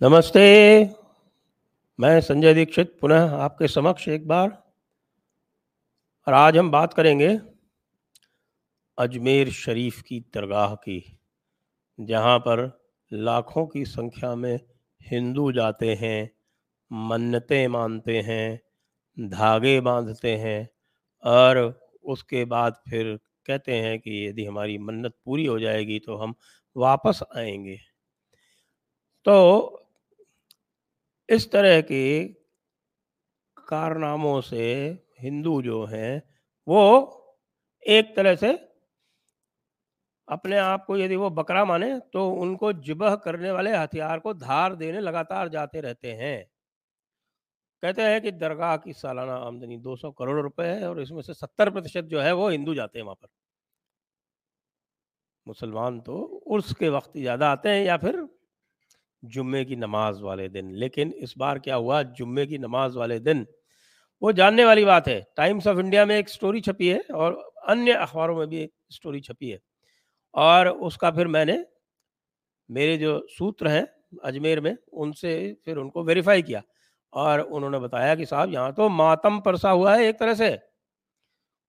نمستے، میں سنجے دیکشت پنہ آپ کے سمکش ایک بار۔ اور آج ہم بات کریں گے اجمیر شریف کی درگاہ کی، جہاں پر لاکھوں کی سنکھیا میں ہندو جاتے ہیں، منتیں مانتے ہیں، دھاگے باندھتے ہیں، اور اس کے بعد پھر کہتے ہیں کہ یدی ہماری منت پوری ہو جائے گی تو ہم واپس آئیں گے۔ تو اس طرح کے کارناموں سے ہندو جو ہیں وہ ایک طرح سے اپنے آپ کو یدی وہ بکرا مانے تو ان کو جبہ کرنے والے ہتھیار کو دھار دینے لگاتار جاتے رہتے ہیں۔ کہتے ہیں کہ درگاہ کی سالانہ آمدنی دو سو کروڑ روپے ہے اور اس میں سے ستر پرتیشت جو ہے وہ ہندو جاتے ہیں وہاں پر۔ مسلمان تو عرس کے وقت زیادہ آتے ہیں یا پھر جمعے کی نماز والے دن۔ لیکن اس بار کیا ہوا؟ جمعے کی نماز والے دن۔ وہ جاننے والی بات ہے۔ ٹائمز آف انڈیا میں ایک سٹوری چھپی ہے اور انیہ اخباروں میں بھی ایک سٹوری چھپی ہے۔ اور اس کا پھر میں نے میرے جو سوتر ہیں اجمیر میں، ان سے پھر ان کو ویریفائی کیا اور انہوں نے بتایا کہ صاحب یہاں تو ماتم پرسا ہوا ہے ایک طرح سے۔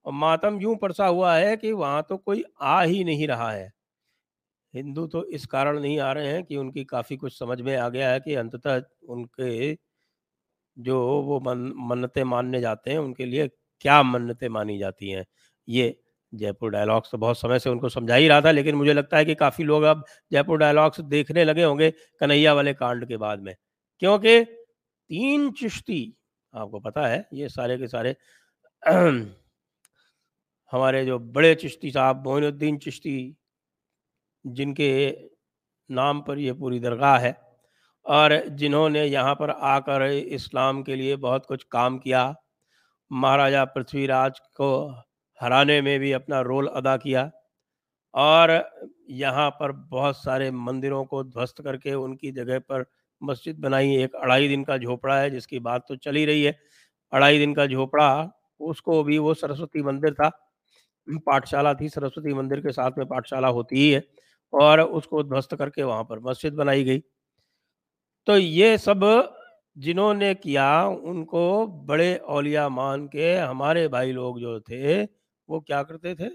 اور ماتم یوں پرسا ہوا ہے کہ وہاں تو کوئی آ ہی نہیں رہا ہے۔ ہندو تو اس کارن نہیں آ رہے ہیں کہ ان کی کافی کچھ سمجھ میں آ گیا ہے کہ انتتہ ان کے جو وہ منتیں ماننے جاتے ہیں، ان کے لیے کیا منتیں مانی جاتی ہیں۔ یہ جے پور ڈائلاگس تو بہت سمے سے ان کو سمجھا ہی رہا تھا، لیکن مجھے لگتا ہے کہ کافی لوگ اب جے پور ڈائلاگس دیکھنے لگے ہوں گے کنہیا والے کانڈ کے بعد میں۔ کیونکہ تین چشتی، آپ کو پتا ہے، یہ سارے کے سارے ہمارے جو بڑے چشتی صاحب موین الدین چشتی، جن کے نام پر یہ پوری درگاہ ہے، اور جنہوں نے یہاں پر آ کر اسلام کے لیے بہت کچھ کام کیا۔ مہاراجہ پرتھوی راج کو ہرانے میں بھی اپنا رول ادا کیا اور یہاں پر بہت سارے مندروں کو دھوست کر کے ان کی جگہ پر مسجد بنائی۔ ایک اڑائی دن کا جھوپڑا ہے، جس کی بات تو چلی رہی ہے۔ اڑائی دن کا جھوپڑا، اس کو بھی وہ سرسوتی مندر تھا۔ پاٹشالہ تھی، سرسوتی مندر کے ساتھ میں پاٹشالہ ہوتی ہی ہے اور اس کو دھوست کر کے وہاں پر مسجد بنائی گئی۔ تو یہ سب جنہوں نے کیا، ان کو بڑے اولیاء مان کے ہمارے بھائی لوگ جو تھے وہ کیا کرتے تھے؟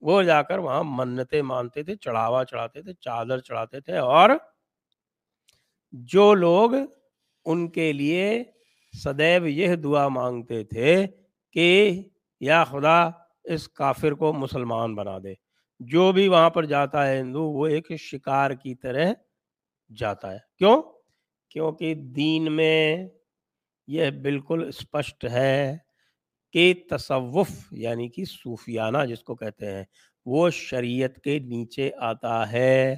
وہ جا کر وہاں منتیں مانتے تھے، چڑھاوا چڑھاتے تھے، چادر چڑھاتے تھے اور جو لوگ ان کے لیے سدیو یہ دعا مانگتے تھے کہ یا خدا اس کافر کو مسلمان بنا دے۔ جو بھی وہاں پر جاتا ہے ہندو، وہ ایک شکار کی طرح جاتا ہے۔ کیوں؟ کیونکہ دین میں یہ بالکل اسپشٹ ہے۔ کہ تصوف یعنی کہ صوفیانہ جس کو کہتے ہیں، وہ شریعت کے نیچے آتا ہے۔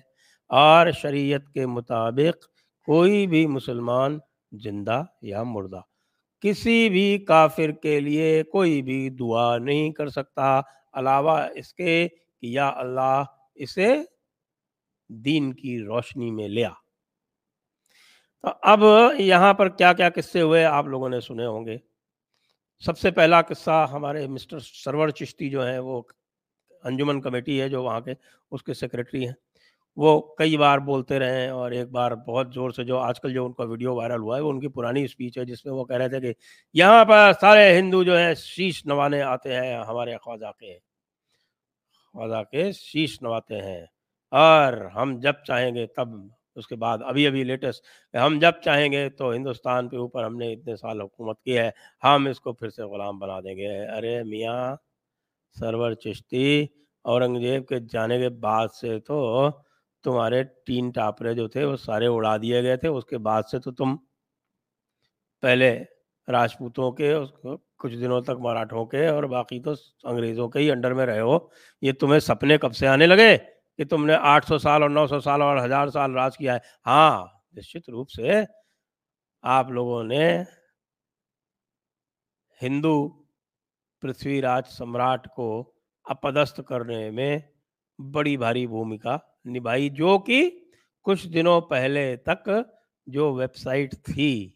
اور شریعت کے مطابق کوئی بھی مسلمان زندہ یا مردہ، کسی بھی کافر کے لیے کوئی بھی دعا نہیں کر سکتا۔ علاوہ اس کے کہ یا اللہ اسے دین کی روشنی میں لیا تو اب یہاں پر کیا کیا قصے ہوئے آپ لوگوں نے سنے ہوں گے؟ سب سے پہلا قصہ ہمارے مسٹر سرور چشتی جو ہیں، وہ انجمن کمیٹی ہے جو وہاں کے اس کے سیکرٹری ہیں۔ وہ کئی بار بولتے رہے ہیں اور ایک بار بہت زور سے جو آج کل جو ان کا ویڈیو وائرل ہوا ہے، وہ ان کی پرانی اسپیچ ہے، جس میں وہ کہہ رہے تھے کہ یہاں پر سارے ہندو جو ہیں شیش نوانے آتے ہیں، ہمارے خواجہ کے۔ خواجہ کے شیش نواتے ہیں۔ اور ہم جب چاہیں گے تب اس کے بعد ابھی ابھی لیٹسٹ ہم جب چاہیں گے تو ہندوستان پہ اوپر ہم نے اتنے سال حکومت کی ہے، ہم اس کو پھر سے غلام بنا دیں گے۔ ارے میاں، سرور چشتی، اورنگزیب کے جانے کے بعد سے تو تمہارے تین ٹاپرے جو تھے وہ سارے اڑا دیے گئے تھے۔ اس کے بعد سے تو تم پہلے راجپوتوں کے، اس کو کچھ دنوں تک مراٹھوں کے اور باقی تو انگریزوں کے ہی انڈر میں رہے ہو۔ یہ تمہیں سپنے کب سے آنے لگے؟ کہ تم نے آٹھ سو سال اور نو سو سال اور ہزار سال راج کیا ہے۔ ہاں نشچت روپ سے آپ لوگوں نے ہندو پرتھوی راج سمراٹ کو اپدست کرنے میں بڑی بھاری بھومکا نبھائی، جو کہ کچھ دنوں پہلے تک جو ویب سائٹ تھی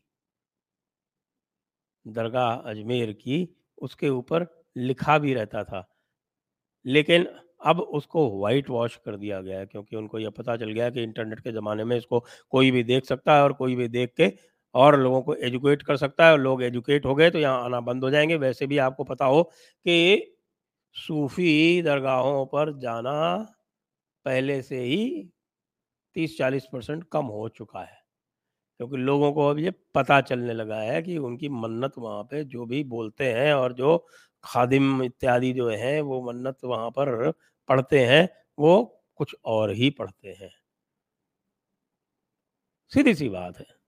درگاہ اجمیر کی، اس کے اوپر لکھا بھی رہتا تھا۔ لیکن اب اس کو وائٹ واش کر دیا گیا ہے، کیونکہ ان کو یہ پتا چل گیا کہ انٹرنیٹ کے زمانے میں اس کو کوئی بھی دیکھ سکتا ہے اور کوئی بھی دیکھ کے اور لوگوں کو ایجوکیٹ کر سکتا ہے اور لوگ ایجوکیٹ ہو گئے تو یہاں آنا بند ہو جائیں گے۔ ویسے بھی آپ کو پتا ہو کہ صوفی درگاہوں پر جانا پہلے سے ہی تیس چالیس پرسنٹ کم ہو چکا ہے، کیونکہ لوگوں کو اب یہ پتہ چلنے لگا ہے کہ ان کی منت وہاں پہ جو بھی بولتے ہیں اور جو خادم اتیادی جو ہیں، وہ منت وہاں پر پڑھتے ہیں، وہ کچھ اور ہی پڑھتے ہیں۔ سیدھی سی بات ہے۔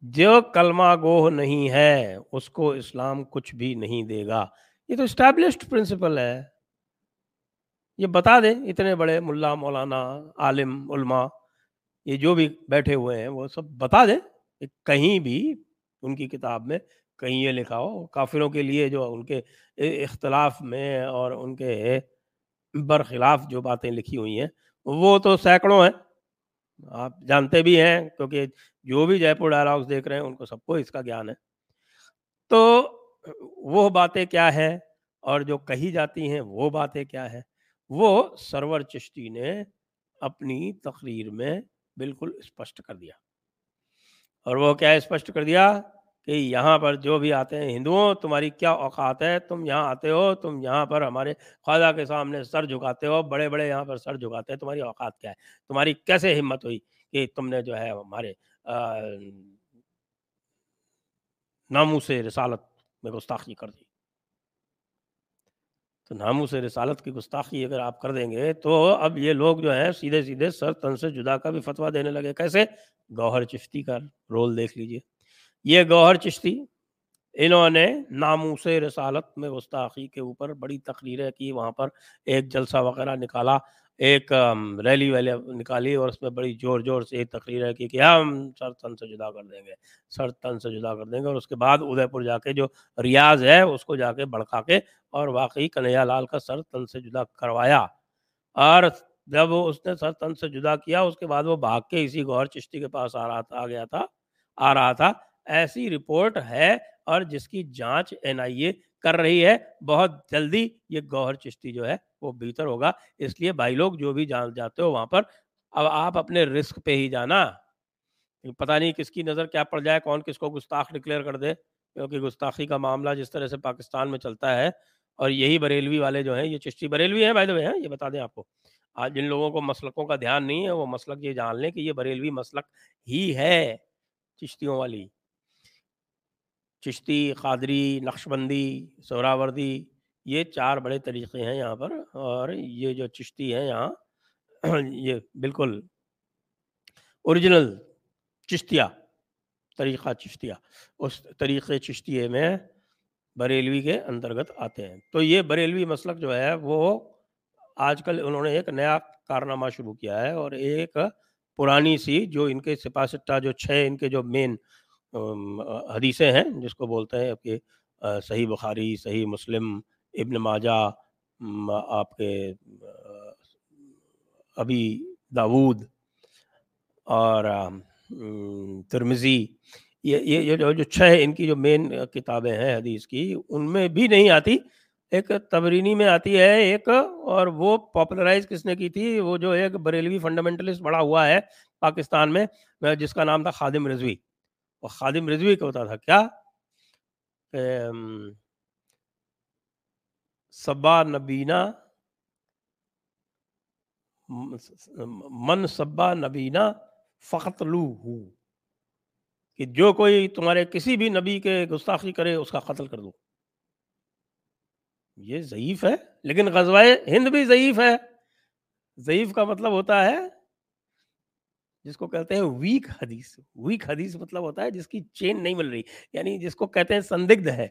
جو کلمہ گوہ نہیں ہے، اس کو اسلام کچھ بھی نہیں دے گا۔ یہ تو اسٹیبلشڈ پرنسپل ہے۔ یہ بتا دیں اتنے بڑے ملا، مولانا، عالم، علماء، یہ جو بھی بیٹھے ہوئے ہیں، وہ سب بتا دیں۔ کہیں بھی ان کی کتاب میں کہیں یہ لکھا ہو، کافروں کے لیے جو ان کے اختلاف میں اور ان کے برخلاف جو باتیں لکھی ہوئی ہیں، وہ تو سینکڑوں ہیں۔ آپ جانتے بھی ہیں، کیونکہ جو بھی جے پور ڈائلاگس دیکھ رہے ہیں، ان کو سب کو اس کا گیان ہے۔ تو وہ باتیں کیا ہے اور جو کہی جاتی ہیں، وہ باتیں کیا ہے وہ سرور چشتی نے اپنی تقریر میں بالکل اسپشٹ کر دیا۔ اور وہ کیا اسپشٹ کر دیا؟ کہ یہاں پر جو بھی آتے ہیں ہندوؤں، تمہاری کیا اوقات ہے؟ تم یہاں آتے ہو، تم یہاں پر ہمارے خواجہ کے سامنے سر جھکاتے ہو، بڑے بڑے یہاں پر سر جھکاتے ہیں، تمہاری اوقات کیا ہے؟ تمہاری کیسے ہمت ہوئی کہ تم نے جو ہے ہمارے ناموں سے رسالت میں گستاخی کر دی؟ تو ناموں سے رسالت کی گستاخی اگر آپ کر دیں گے تو اب یہ لوگ جو ہیں سیدھے سیدھے سر تن سے جدا کا بھی فتویٰ دینے لگے۔ کیسے؟ گوہر چشتی کا رول دیکھ لیجیے۔ یہ گوہر چشتی، انہوں نے ناموس رسالت میں گستاخی کے اوپر بڑی تقریریں کی، وہاں پر ایک جلسہ وغیرہ نکالا، ایک ریلی ویلی نکالی اور اس میں بڑی زور زور سے ایک تقریر کی کہ ہم سر تن سے جدا کر دیں گے، سر تن سے جدا کر دیں گے اور اس کے بعد ادے پور جا کے جو ریاض ہے اس کو جا کے بڑکا کے اور واقعی کنہیا لال کا سر تن سے جدا کروایا اور جب اس نے سر تن سے جدا کیا، اس کے بعد وہ بھاگ کے اسی گوہر چشتی کے پاس آ رہا تھا، آ گیا تھا، آ رہا تھا ایسی رپورٹ ہے اور جس کی جانچ این آئی اے کر رہی ہے، بہت جلدی یہ گوہر چشتی جو ہے وہ بہتر ہوگا۔ اس لیے بھائی لوگ جو بھی جان جاتے ہو وہاں پر، اب آپ اپنے رسک پہ ہی جانا۔ پتہ نہیں کس کی نظر کیا پڑ جائے، کون کس کو گستاخ ڈکلیئر کر دے، کیونکہ گستاخی کا معاملہ جس طرح سے پاکستان میں چلتا ہے اور یہی بریلوی والے جو ہیں، یہ چشتی بریلوی ہیں بھائی دو ہیں یہ بتا دیں آپ کو۔ آج جن لوگوں کو مسلکوں کا دھیان نہیں ہے، وہ مسلک یہ جان لیں کہ یہ بریلوی مسلک ہی ہے چشتیوں والی۔ چشتی، قادری، نقشبندی، سوراوردی، یہ چار بڑے طریقے ہیں یہاں پر اور یہ جو چشتی ہے یہاں، یہ بالکل اوریجنل چشتیا طریقہ چشتیا اس طریقے چشتیے میں بریلوی کے انترگت آتے ہیں۔ تو یہ بریلوی مسلک جو ہے، وہ آج کل انہوں نے ایک نیا کارنامہ شروع کیا ہے اور ایک پرانی سی جو ان کے سپا سٹا جو چھ ان کے جو مین حدیثیں ہیں جس کو بولتے ہیں کہ صحیح بخاری، صحیح مسلم، ابن ماجہ آپ کے ابھی داود اور ترمزی یہ یہ جو جو چھ ان کی جو مین کتابیں ہیں حدیث کی، ان میں بھی نہیں آتی، ایک تبرینی میں آتی ہے ایک، اور وہ پاپولرائز کس نے کی تھی، وہ جو ایک بریلوی فنڈامنٹلسٹ بڑا ہوا ہے پاکستان میں جس کا نام تھا خادم رضوی۔ وہ خادم رضوی کا ہوتا تھا، کیا؟ سبا نبینا من سبا نبینا فخت لو کہ جو کوئی تمہارے کسی بھی نبی کے گستاخی کرے، اس کا قتل کر دو۔ یہ ضعیف ہے، لیکن غزوائے ہند بھی ضعیف ہے۔ ضعیف کا مطلب ہوتا ہے جس کو کہتے ہیں ویک حدیث. ویک حدیث مطلب ہوتا ہے جس کی چین نہیں مل رہی یعنی جس کو کہتے ہیں سندگدھ ہے.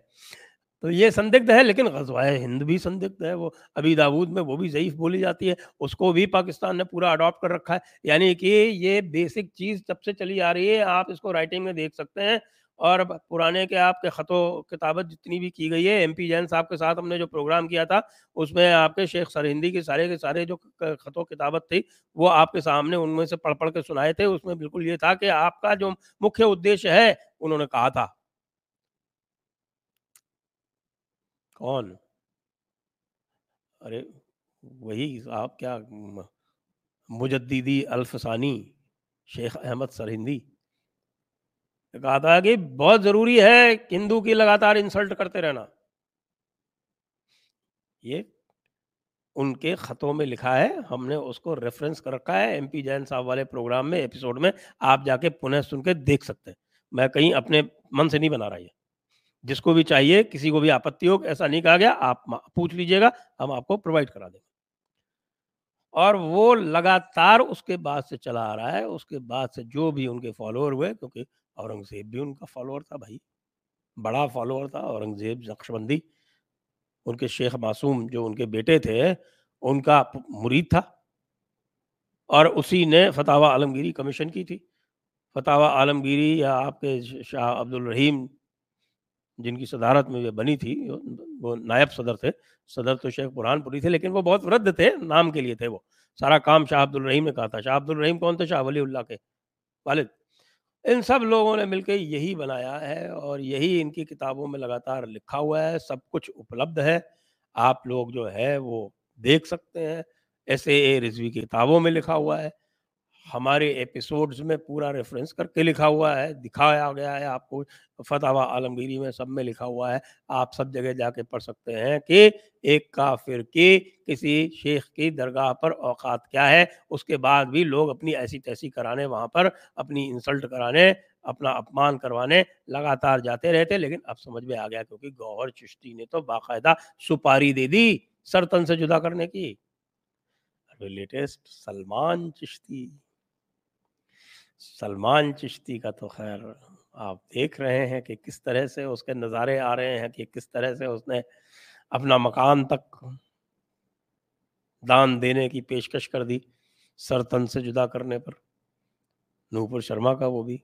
تو یہ سندگدھ ہے لیکن غزوائے ہند بھی سندگدھ ہے، وہ ابھی داود میں وہ بھی ضعیف بولی جاتی ہے، اس کو بھی پاکستان نے پورا اڈاپٹ کر رکھا ہے. یعنی کہ یہ بیسک چیز جب سے چلی آ رہی ہے، آپ اس کو رائٹنگ میں دیکھ سکتے ہیں اور پرانے کے آپ کے خط و کتابت جتنی بھی کی گئی ہے، ایم پی جین صاحب کے ساتھ ہم نے جو پروگرام کیا تھا، اس میں آپ کے شیخ سرہندی کے سارے کے سارے جو خط و کتابت تھی، وہ آپ کے سامنے ان میں سے پڑھ پڑھ کے سنائے تھے۔ اس میں بالکل یہ تھا کہ آپ کا جو مکھیہ ادیش ہے، انہوں نے کہا تھا۔ کون؟ ارے، وہی آپ کیا مجددی الفسانی، شیخ احمد سرہندی۔ کہا تھا کہ بہت ضروری ہے ہندو کی لگاتار انسلٹ کرتے رہنا۔ یہ ان کے خطوں میں لکھا ہے، ہم نے اس کو ریفرنس کر رکھا ہے۔ ایم پی جین صاحب والے پروگرام میں ایپیسوڈ میں آپ جا کے پنہ سن کے دیکھ سکتے ہیں۔ میں کہیں اپنے من سے نہیں بنا رہا یہ۔ جس کو بھی چاہیے، کسی کو بھی آپتی ہو، ایسا نہیں کہا گیا، آپ پوچھ لیجیے گا، ہم آپ کو پرووائڈ کرا دیں گے۔ اور وہ لگاتار اس کے بعد سے چلا آ رہا ہے۔ اس کے بعد سے جو بھی ان کے فالوور ہوئے، کیونکہ اورنگزیب بھی ان کا فالوور تھا بھائی۔ بڑا فالوور تھا اورنگزیب نقش بندی ان کے شیخ معصوم جو ان کے بیٹے تھے، ان کا مرید تھا۔ اور اسی نے فتح عالمگیری کمیشن کی تھی۔ فتح عالمگیری یا آپ کے شاہ عبد الرحیم جن کی صدارت میں بنی تھی، وہ نائب صدر تھے۔ صدر تو شیخ برحان پوری تھے، لیکن وہ بہت ورد تھے نام کے لیے تھے وہ۔ سارا کام شاہ عبد الرحیم نے کہا تھا۔ شاہ عبد الرحیم کون تھے؟ شاہ ولی اللہ کے والد۔ ان سب لوگوں نے مل کے یہی بنایا ہے اور یہی ان کی کتابوں میں لگاتار لکھا ہوا ہے، سب کچھ اپلبدھ ہے۔ آپ لوگ جو ہے وہ دیکھ سکتے ہیں۔ ایس اے اے رضوی کی کتابوں میں لکھا ہوا ہے۔ ہمارے ایپیسوڈز میں پورا ریفرنس کر کے لکھا ہوا ہے، دکھایا گیا ہے، آپ کو فتح عالمگیری میں سب میں لکھا ہوا ہے۔ آپ سب جگہ جا کے پڑھ سکتے ہیں کہ ایک کافر کی کسی شیخ کی درگاہ پر اوقات کیا ہے۔ اس کے بعد بھی لوگ اپنی ایسی تیسی کرانے، وہاں پر اپنی انسلٹ کرانے، اپنا اپمان کروانے لگاتار جاتے رہتے، لیکن اب سمجھ میں آ گیا کیونکہ گوہر چشتی نے تو باقاعدہ سپاری دے دی سرتن سے جدا کرنے کی۔ لیٹسٹ سلمان چشتی۔ سلمان چشتی کا تو خیر آپ دیکھ رہے ہیں کہ کس طرح سے اس کے نظارے آ رہے ہیں کہ کس طرح سے اس نے اپنا مکان تک دان دینے کی پیشکش کر دی سر تن سے جدا کرنے پر۔ نوپر شرما کا وہ بھی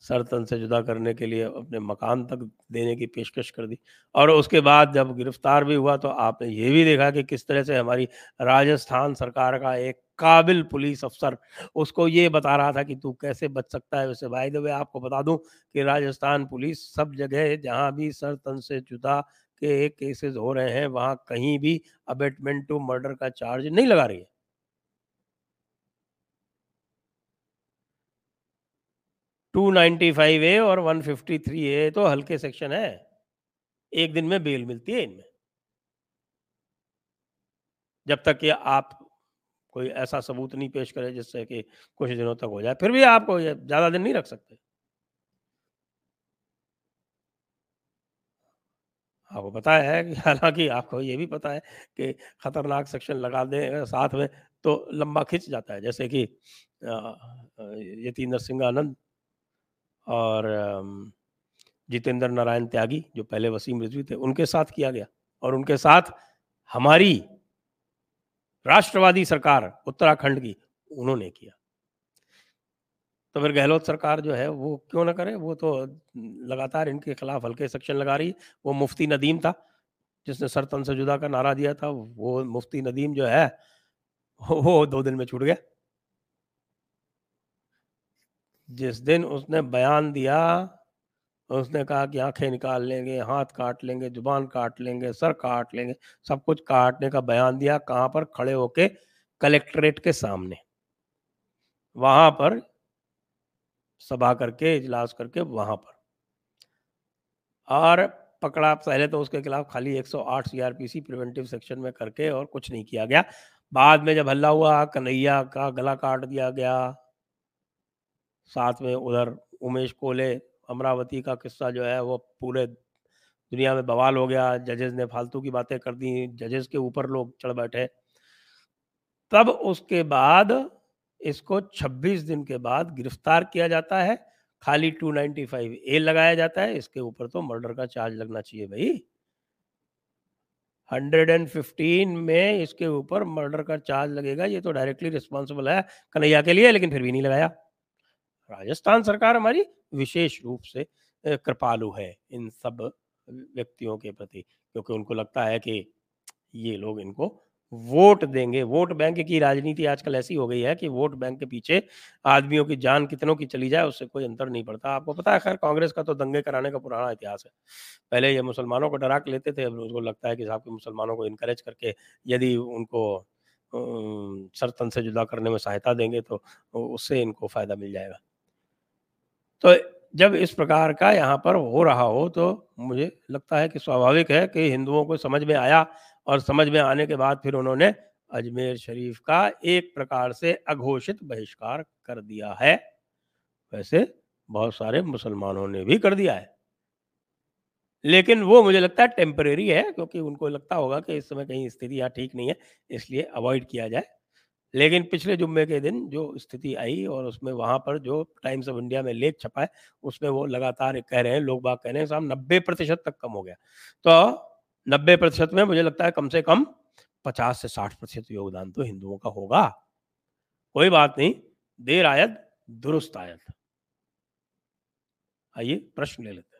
سر تن سے جدا کرنے کے لیے اپنے مکان تک دینے کی پیشکش کر دی۔ اور اس کے بعد جب گرفتار بھی ہوا تو آپ نے یہ بھی دیکھا کہ کس طرح سے ہماری راجستھان سرکار کا ایک قابل پولیس افسر۔ اس کو یہ بتا رہا تھا کہ تو کیسے بچ سکتا ہے۔ ویسے بھائی دو آپ کو بتا دوں کہ راجستھان پولیس سب جگہ جہاں بھی سر تن سے جدا کے کیسز ہو رہے ہیں، وہاں کہیں بھی ابیٹمنٹ ٹو مرڈر کا چارج نہیں لگا رہی ہے۔ ٹو نائنٹی فائیو اے اور ون ففٹی تھری اے تو ہلکے سیکشن ہے۔ ایک دن میں بیل ملتی ہے ان میں۔ جب تک کہ آپ کوئی ایسا ثبوت نہیں پیش کرے جس سے کہ کچھ دنوں تک ہو جائے، پھر بھی آپ کو یہ زیادہ دن نہیں رکھ سکتے۔ آپ کو پتا ہے کہ حالانکہ آپ کو یہ بھی پتا ہے کہ خطرناک سیکشن لگا دیں ساتھ میں تو لمبا کھنچ جاتا ہے، جیسے کہ یتیندر سنگھ آنند اور جتیندر نارائن تیاگی جو پہلے وسیم رضوی تھے، ان کے ساتھ کیا گیا اور ان کے ساتھ ہماری راشٹروادی سرکار، اتراکھنڈ کی، انہوں نے کیا۔ تو پھر گہلوت سرکار جو ہے، وہ کیوں نہ کرے؟ وہ تو لگاتار ان کے خلاف ہلکے سیکشن لگا رہی۔ وہ مفتی ندیم تھا۔ جس نے سرتن سے جدا کا نعرہ دیا تھا، وہ مفتی ندیم جو ہے، وہ دو دن میں چھوٹ گیا۔ جس دن اس نے بیان دیا اس نے کہا کہ آنکھیں نکال لیں گے، ہاتھ کاٹ لیں گے، زبان کاٹ لیں گے، سر کاٹ لیں گے، سب کچھ کاٹنے کا بیان دیا، کہاں پر؟ کھڑے ہو کے کلیکٹریٹ کے سامنے۔ وہاں پر سبھا کر کے، اجلاس کر کے وہاں پر۔ اور پکڑا، پہلے تو اس کے خلاف خالی ایک سو آٹھ C R P C preventive section میں کر کے اور کچھ نہیں کیا گیا۔ بعد میں جب ہلا ہوا، کنہیا کا گلا کاٹ دیا گیا۔ ساتھ میں ادھر امیش کولے امراوتی کا قصہ جو ہے وہ پورے دنیا میں بوال ہو گیا۔ ججز نے فالتو کی باتیں کر دی ججز کے اوپر لوگ چڑھ بیٹھے۔ تب اس کے بعد اس کو چھبیس دن کے بعد گرفتار کیا جاتا ہے۔ خالی ٹو نائنٹی فائیو اے لگایا جاتا ہے۔ اس کے اوپر تو مرڈر کا چارج لگنا چاہیے بھائی۔ ہنڈریڈ اینڈ ففٹین میں اس کے اوپر مرڈر کا چارج لگے گا۔ یہ تو ڈائریکٹلی ریسپانسبل ہے کنہیا کے لیے، لیکن پھر بھی نہیں لگایا۔ راجستھان سرکار ہماری وشیش روپ سے کرپالو ہے ان سب ویکتیوں کے پرتی، کیونکہ ان کو لگتا ہے کہ یہ لوگ ان کو ووٹ دیں گے۔ ووٹ بینک کی راجنیتی آج کل ایسی ہو گئی ہے کہ ووٹ بینک کے پیچھے آدمیوں کی جان کتنوں کی چلی جائے، اس سے کوئی انتر نہیں پڑتا۔ آپ کو پتا ہے، خیر کانگریس کا تو دنگے کرانے کا پرانا اتہاس ہے۔ پہلے یہ مسلمانوں کو ڈرا کے لیتے تھے، اب ان کو لگتا ہے کہ صاحب کے مسلمانوں کو انکریج کر کے یدی ان کو سرتن سے جدا کرنے میں سہایتا دیں گے تو اس سے ان کو فائدہ مل جائے گا۔ تو جب اس پرکار کا یہاں پر ہو رہا ہو تو مجھے لگتا ہے کہ سوابھاوک ہے کہ ہندوؤں کو سمجھ میں آیا اور سمجھ میں آنے کے بعد پھر انہوں نے اجمیر شریف کا ایک پرکار سے اگھوشت بہشکار کر دیا ہے۔ ویسے بہت سارے مسلمانوں نے بھی کر دیا ہے۔ لیکن وہ مجھے لگتا ہے ٹیمپریری ہے کیونکہ ان کو لگتا ہوگا کہ اس سمے کہیں استھتی ٹھیک نہیں ہے، اس لیے اوائڈ کیا جائے۔ لیکن پچھلے جمعے کے دن جو استھتی آئی اور اس میں وہاں پر جو ٹائمز آف انڈیا میں لیک چھپا ہے، اس میں وہ لگاتار کہہ رہے ہیں، لوگ باغ کہہ رہے ہیں، صاحب نبے پرتیشت تک کم ہو گیا۔ تو نبے پرتیشت میں مجھے لگتا ہے کم سے کم پچاس سے ساٹھ پرتیشت یوگدان تو ہندوؤں کا ہوگا۔ کوئی بات نہیں، دیر آیت، درست آیت۔ آئیے، پرشن لے لیتے